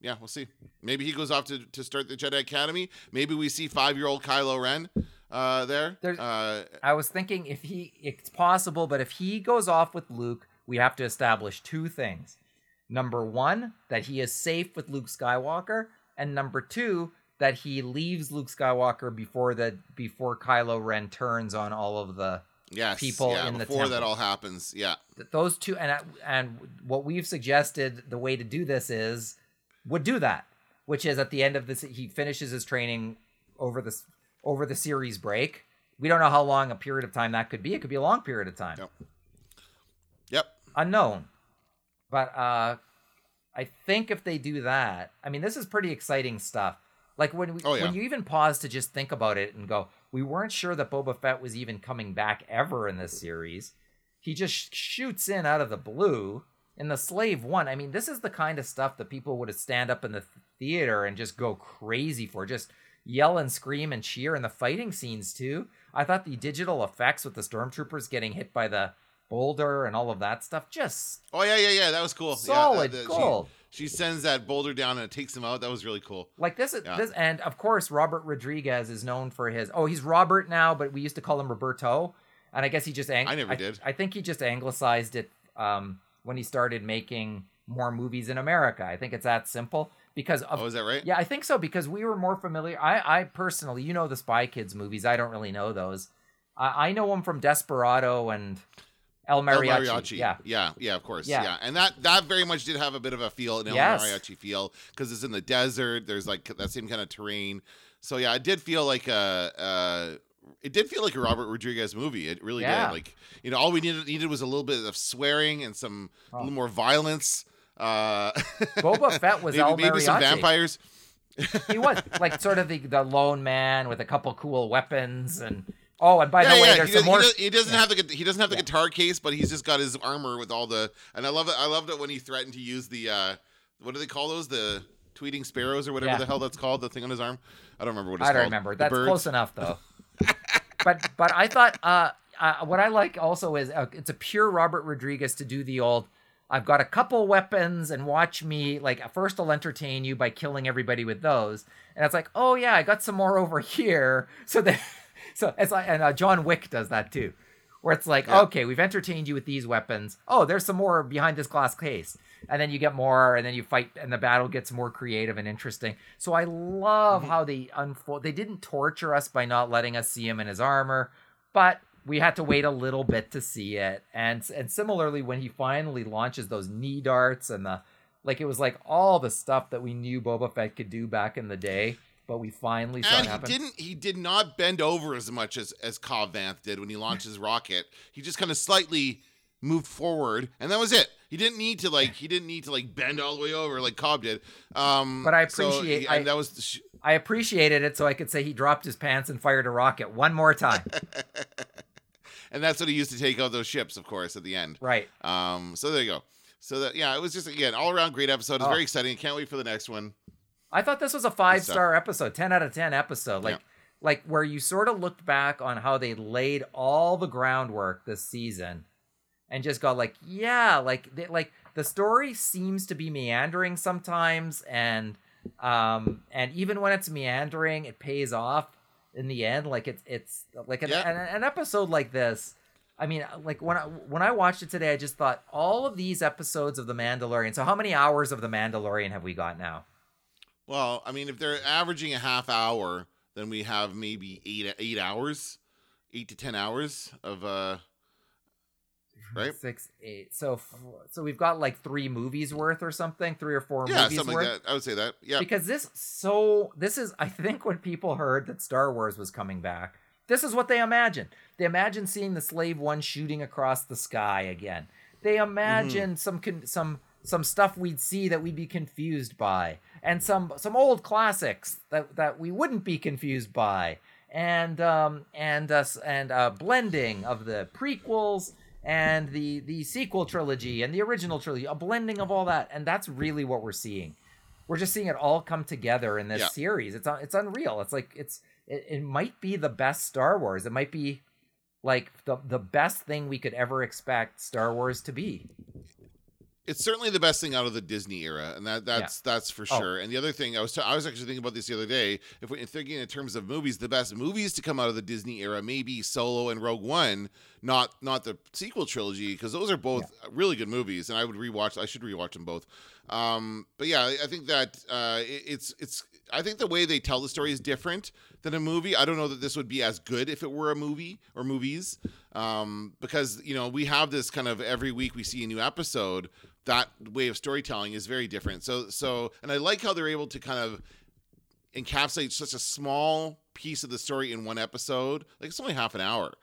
yeah, we'll see. Maybe he goes off to, to start the Jedi Academy. Maybe we see five year old Kylo Ren uh, there. Uh, I was thinking if he, it's possible, but if he goes off with Luke, we have to establish two things. Number one, that he is safe with Luke Skywalker, and number two, that he leaves Luke Skywalker before the before Kylo Ren turns on all of the yes, people yeah, in the before that all happens. Yeah, those two and and what we've suggested the way to do this is would do that which is at the end of this he finishes his training over this over the series break. We don't know how long a period of time that could be. It could be a long period of time. Yep. yep. unknown. But uh i think if they do that i mean this is pretty exciting stuff. Like when we, Oh, yeah. when you even pause to just think about it and go we weren't sure that boba fett was even coming back ever in this series. He just shoots in out of the blue in the slave one i mean this is the kind of stuff that people would stand up in the theater and just go crazy for just yell and scream and cheer in the fighting scenes too i thought the digital effects with the stormtroopers getting hit by the boulder and all of that stuff just Oh yeah, yeah, yeah. That was cool. Solid yeah, that- gold. She, she sends that boulder down and it takes him out. That was really cool. like this is Yeah. this and of course robert rodriguez is known for his oh he's robert now but we used to call him roberto and i guess he just ang- I never did. i think he just anglicized it um when he started making more movies in america i think it's that simple because of Oh, is that right? yeah i think so because we were more familiar i i personally you know the spy kids movies i don't really know those i, I know them from desperado and el El mariachi, Mariachi. yeah yeah, yeah, of course. Yeah. Yeah. and that that very much did have a bit of a feel, an El Yes. Mariachi feel, because it's in the desert. There's like that same kind of terrain. So yeah, it did feel like a. It did feel like a Robert Rodriguez movie. It really Yeah. did. Like you know, all we needed needed was a little bit of swearing and some a Oh. little more violence. Uh, boba fett was maybe, maybe some vampires. he was like sort of the, the lone man with a couple cool weapons and oh and by yeah, the way yeah. there's He, some does, more he, does, doesn't have the he doesn't have the guitar case, but he's just got his armor with all the. And I love it. I loved it when he threatened to use the. uh What do they call those? The tweeting sparrows or whatever the hell that's called. The thing on his arm. I don't remember what it's I don't called. remember The that's birds. close enough though but but I thought uh, uh what I like also is uh, it's a pure Robert Rodriguez to do the old I've got a couple weapons and watch me like first I'll entertain you by killing everybody with those. And it's like oh yeah I got some more over here. So that so it's like and uh, John Wick does that too where it's like Yeah. okay we've entertained you with these weapons. Oh there's some more behind this glass case and then you get more and then you fight and the battle gets more creative and interesting so i love Mm-hmm. how they unfold they didn't torture us by not letting us see him in his armor but we had to wait a little bit to see it and and similarly when he finally launches those knee darts and the like it was like all the stuff that we knew boba fett could do back in the day but we finally saw And it he didn't. He did not bend over as much as as Cobb Vanth did when he launched his rocket. He just kind of slightly moved forward, and that was it. He didn't need to like. He didn't need to like bend all the way over like Cobb did. Um, But I appreciate- and I- that was. Sh- i appreciated it so i could say he dropped his pants and fired a rocket one more time and that's what he used to take out those ships, of course, at the end. right Um, so there you go. So that yeah, it was just again all around great episode. It's Oh. very exciting. Can't wait for the next one. I thought this was a five star episode, ten out of ten episode. Like Yeah. like where you sort of looked back on how they laid all the groundwork this season, and just go like, yeah, like they, like the story seems to be meandering sometimes, and um and even when it's meandering, it pays off in the end. Like it's it's like an, Yeah. an, an episode like this. I mean, like when I when I watched it today, I just thought all of these episodes of The Mandalorian. So how many hours of The Mandalorian have we got now? Well, I mean, if they're averaging a half hour, then we have maybe eight eight hours, eight to ten hours of uh right? Six, eight. So, so we've got like three movies worth or something, three or four Yeah, movies something worth. like that. I would say that. Yeah. Because this so this is I think when people heard that Star Wars was coming back, this is what they imagined. They imagined seeing the Slave One shooting across the sky again. They imagined some con- some some stuff we'd see that we'd be confused by, and some some old classics that that we wouldn't be confused by, and um and us and uh, blending of the prequels and the the sequel trilogy and the original trilogy, a blending of all that, and that's really what we're seeing we're just seeing it all come together in this Yeah. series. It's it's unreal. It's like it's it, it might be the best Star Wars. It might be like the the best thing we could ever expect Star Wars to be. It's certainly the best thing out of the Disney era, and that that's that's for Oh. sure. And the other thing I was ta- I was actually thinking about this the other day. If we're thinking in terms of movies, the best movies to come out of the Disney era may be Solo and Rogue One, not not the sequel trilogy, because those are both really good movies, and I would rewatch. I should rewatch them both. Um, but yeah, I- I think that uh, it- it's it's. I think the way they tell the story is different than a movie. I don't know that this would be as good if it were a movie or movies, um, because you know we have this kind of every week we see a new episode. That way of storytelling is very different. So so, and I like how they're able to kind of encapsulate such a small piece of the story in one episode. Like it's only half an hour.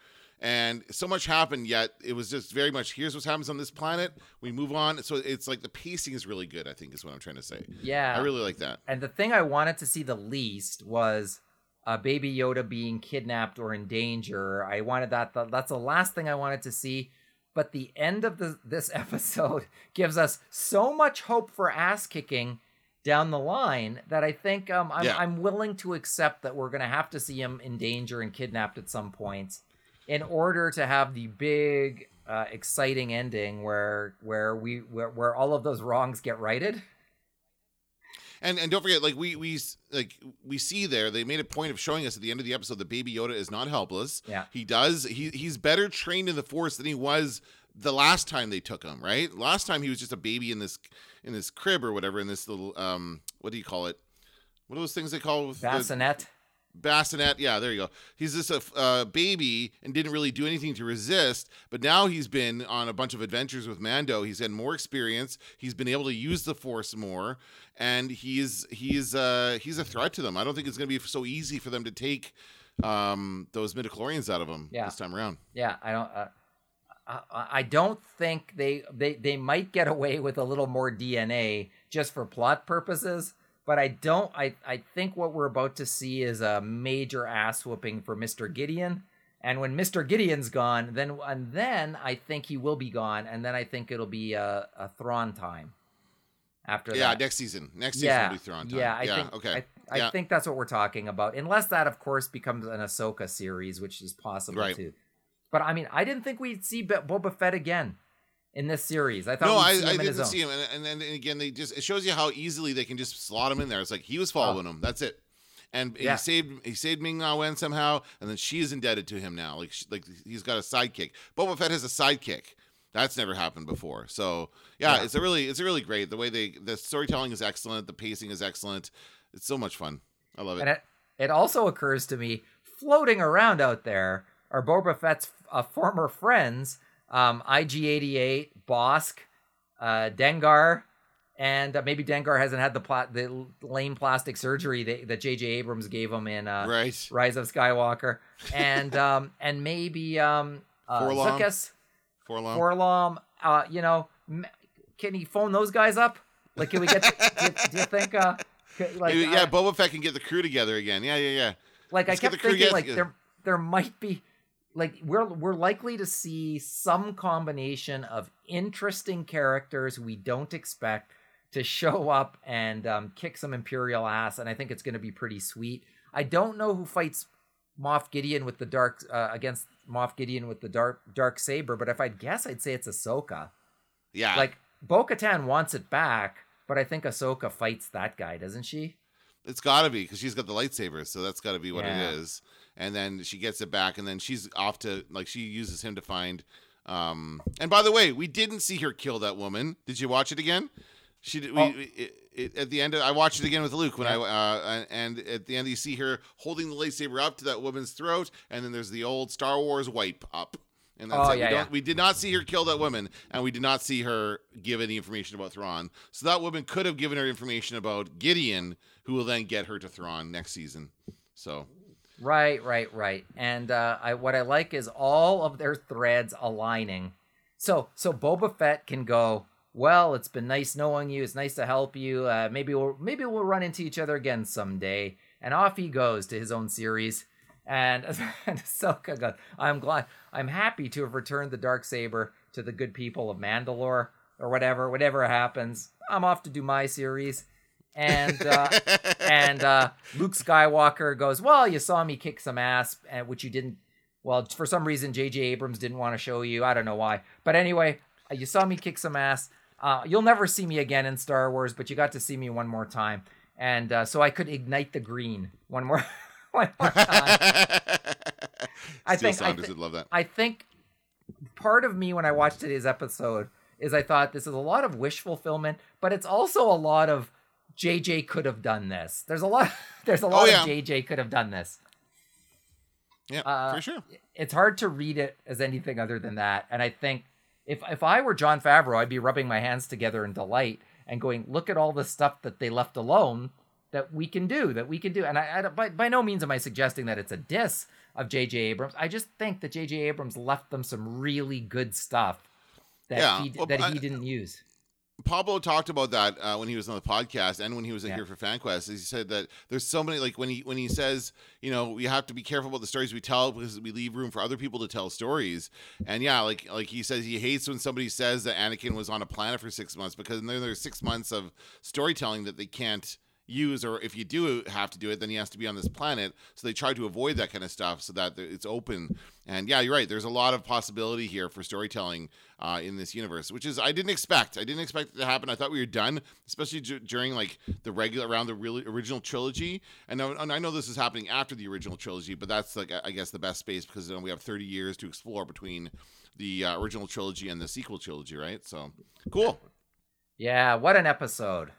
And so much happened, yet it was just very much here's what happens on this planet. We move on. So it's like the pacing is really good, I think, is what I'm trying to say. Yeah, I really like that. and the thing I wanted to see the least was uh, Baby Yoda being kidnapped or in danger. I wanted that. That's the last thing I wanted to see. But the end of the, this episode gives us so much hope for ass kicking down the line that I think um, I'm, Yeah. I'm willing to accept that we're going to have to see him in danger and kidnapped at some point in order to have the big, uh, exciting ending where where we where, where all of those wrongs get righted. And and don't forget, like we we like we see there, they made a point of showing us at the end of the episode that Baby Yoda is not helpless. Yeah. he does. He he's better trained in the Force than he was the last time they took him. Right, last time he was just a baby in this in this crib or whatever in this little um what do you call it? What are those things they call with the- Bassinet. Yeah, there you go. He's just a uh, baby and didn't really do anything to resist. But now he's been on a bunch of adventures with Mando. He's had more experience. He's been able to use the Force more, and he's he's uh, he's a threat to them. I don't think it's going to be so easy for them to take um, those midichlorians out of him Yeah. this time around. Yeah, I don't. Uh, I, I don't think they they they might get away with a little more DNA just for plot purposes, but I don't. I I think what we're about to see is a major ass whooping for Mister Gideon. And when Mister Gideon's gone, then and then I think he will be gone, and then I think it'll be a, a Thrawn time. After Yeah, that, next season. Next season yeah, will be Thrawn time. yeah, I yeah. think okay. I, I yeah. think that's what we're talking about. Unless that, of course, becomes an Ahsoka series, which is possible Right. too. But I mean, I didn't think we'd see Bo- Boba Fett again in this series. I thought no, I, I didn't see him, and, and then and again, they just it shows you how easily they can just slot him in there. It's like he was following him. That's it, and Yeah. he saved he saved Ming Na Wen somehow, and then she is indebted to him now. Like she, like he's got a sidekick. Boba Fett has a sidekick. That's never happened before. So yeah, Yeah. it's a really it's a really great. The way they the storytelling is excellent. The pacing is excellent. It's so much fun. I love it. And it, it also occurs to me, floating around out there are Boba Fett's uh, former friends, um, IG-88, Bosk, uh, Dengar, and uh, maybe Dengar hasn't had the pla- the lame plastic surgery that, that J.J. Abrams gave him in uh, right. Rise of Skywalker, and um, and maybe um, uh, 4-LOM. Zuckuss, For long. 4-LOM. Uh, you know, can he phone those guys up? Like, can we get? do, you, do you think? Uh, like, Maybe- yeah, I- Boba Fett can get the crew together again. Yeah, yeah, yeah. like Let's I kept thinking, like there there might be, like we're we're likely to see some combination of interesting characters we don't expect to show up and um, kick some imperial ass, and I think it's going to be pretty sweet. I don't know who fights Moff Gideon with the dark uh, against Moff Gideon with the dark dark saber, but if I'd guess, I'd say it's Ahsoka. Yeah. Like Bo-Katan wants it back, but I think Ahsoka fights that guy, doesn't she? It's got to be because she's got the lightsaber, so that's got to be what Yeah. it is. And then she gets it back, and then she's off to like she uses him to find. Um, and by the way, we didn't see her kill that woman. Did you watch it again? She did. Oh. We, it, it, at the end, of, I watched it again with Luke when Yeah. I uh, and at the end you see her holding the lightsaber up to that woman's throat, and then there's the old Star Wars wipe up. And that's Oh, it. yeah, we, don't, yeah. we did not see her kill that woman, and we did not see her give any information about Thrawn. So that woman could have given her information about Gideon, who will then get her to Thrawn next season. So Right, right, right. And uh, I what I like is all of their threads aligning. So so Boba Fett can go. Well, it's been nice knowing you. It's nice to help you. Uh, maybe we'll maybe we'll run into each other again someday. And off he goes to his own series. And, and Ahsoka goes, I'm glad, I'm happy to have returned the dark saber to the good people of Mandalore or whatever. Whatever happens, I'm off to do my series. And uh, and uh, Luke Skywalker goes, "Well, you saw me kick some ass, and which you didn't. Well, for some reason, J.J. Abrams didn't want to show you. I don't know why, but anyway, uh, you saw me kick some ass. Uh, you'll never see me again in Star Wars, but you got to see me one more time, and uh, so I could ignite the green one more, one more time. I Steel think I, would love that. I think part of me when I watched today's episode is I thought this is a lot of wish fulfillment, but it's also a lot of JJ could have done this. There's a lot there's a lot Oh, yeah. of JJ could have done this. Yeah, Uh, for sure. It's hard to read it as anything other than that. And I think if if I were Jon Favreau, I'd be rubbing my hands together in delight and going, look at all the stuff that they left alone that we can do, that we can do. And I, I by, by no means am I suggesting that it's a diss of J.J. Abrams. I just think that J.J. Abrams left them some really good stuff that Yeah, he well, that I- he didn't use. Pablo talked about that uh, when he was on the podcast and when he was in Yeah. here for FanQuest. He said that there's so many like when he when he says you know we have to be careful about the stories we tell because we leave room for other people to tell stories. And yeah, like like he says he hates when somebody says that Anakin was on a planet for six months because then there's six months of storytelling that they can't use or if you do have to do it then he has to be on this planet. So they try to avoid that kind of stuff so that it's open. And yeah you're right. There's a lot of possibility here for storytelling uh, in this universe which is i didn't expect. I didn't expect it to happen. I thought we were done especially d- during like the regular around the really original trilogy. And I, and I know this is happening after the original trilogy but that's like i guess the best space because then we have 30 years to explore between the uh, original trilogy and the sequel trilogy right? So cool. Yeah, what an episode.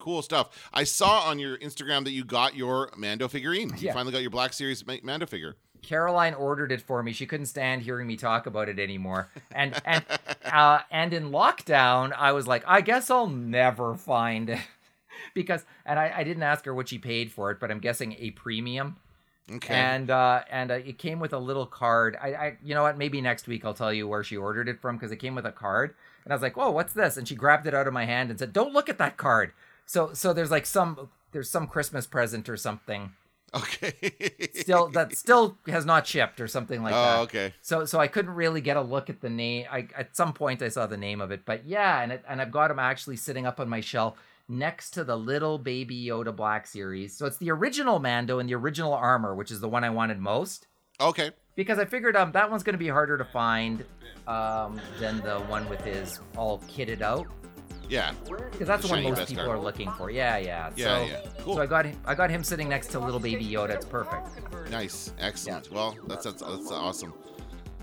Cool stuff. I saw on your Instagram that you got your Mando figurine. You Yeah. finally got your Black Series Mando figure. Caroline ordered it for me. She couldn't stand hearing me talk about it anymore. And and uh, and in lockdown, I was like, I guess I'll never find it because. And I, I didn't ask her what she paid for it, but I'm guessing a premium. Okay. And uh, and uh, it came with a little card. I, I you know what? Maybe next week I'll tell you where she ordered it from because it came with a card. And I was like, "Whoa, what's this?" And she grabbed it out of my hand and said, "Don't look at that card." So so there's like some there's some Christmas present or something okay. still that still has not shipped or something like that. oh, okay. So so I couldn't really get a look at the name. I at some point I saw the name of it, but yeah, and it, and I've got him actually sitting up on my shelf next to the little baby Yoda Black series. So it's the original Mando in the original armor, which is the one I wanted most Okay. because I figured um that one's going to be harder to find um than the one with his all kitted out Yeah. because that's the one most people Beskar. are looking for. Yeah, yeah. Yeah, so, yeah. Cool. So I got him, I got him sitting next to little baby Yoda. It's perfect. Nice. Excellent. Well, that's, that's that's awesome.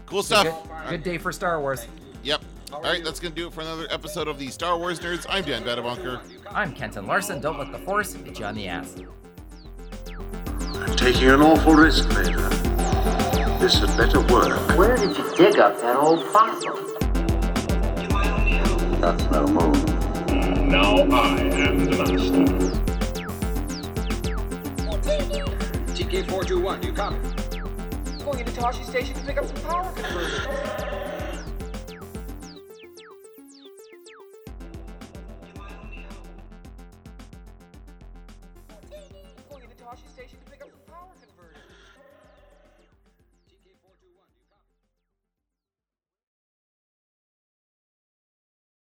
Cool stuff. good, good day for Star Wars. Yep. All right, that's gonna do it for another episode of the Star Wars Nerds. I'm Dan Badabunker. I'm Kenton Larson. Don't let the Force hit you on the ass. I'm taking an awful risk, Vader. This had better work. Where did you dig up that old fossil? That's no moon. Now I am the master. TK421, you copy? Going into Tosche Station to pick up some power converters.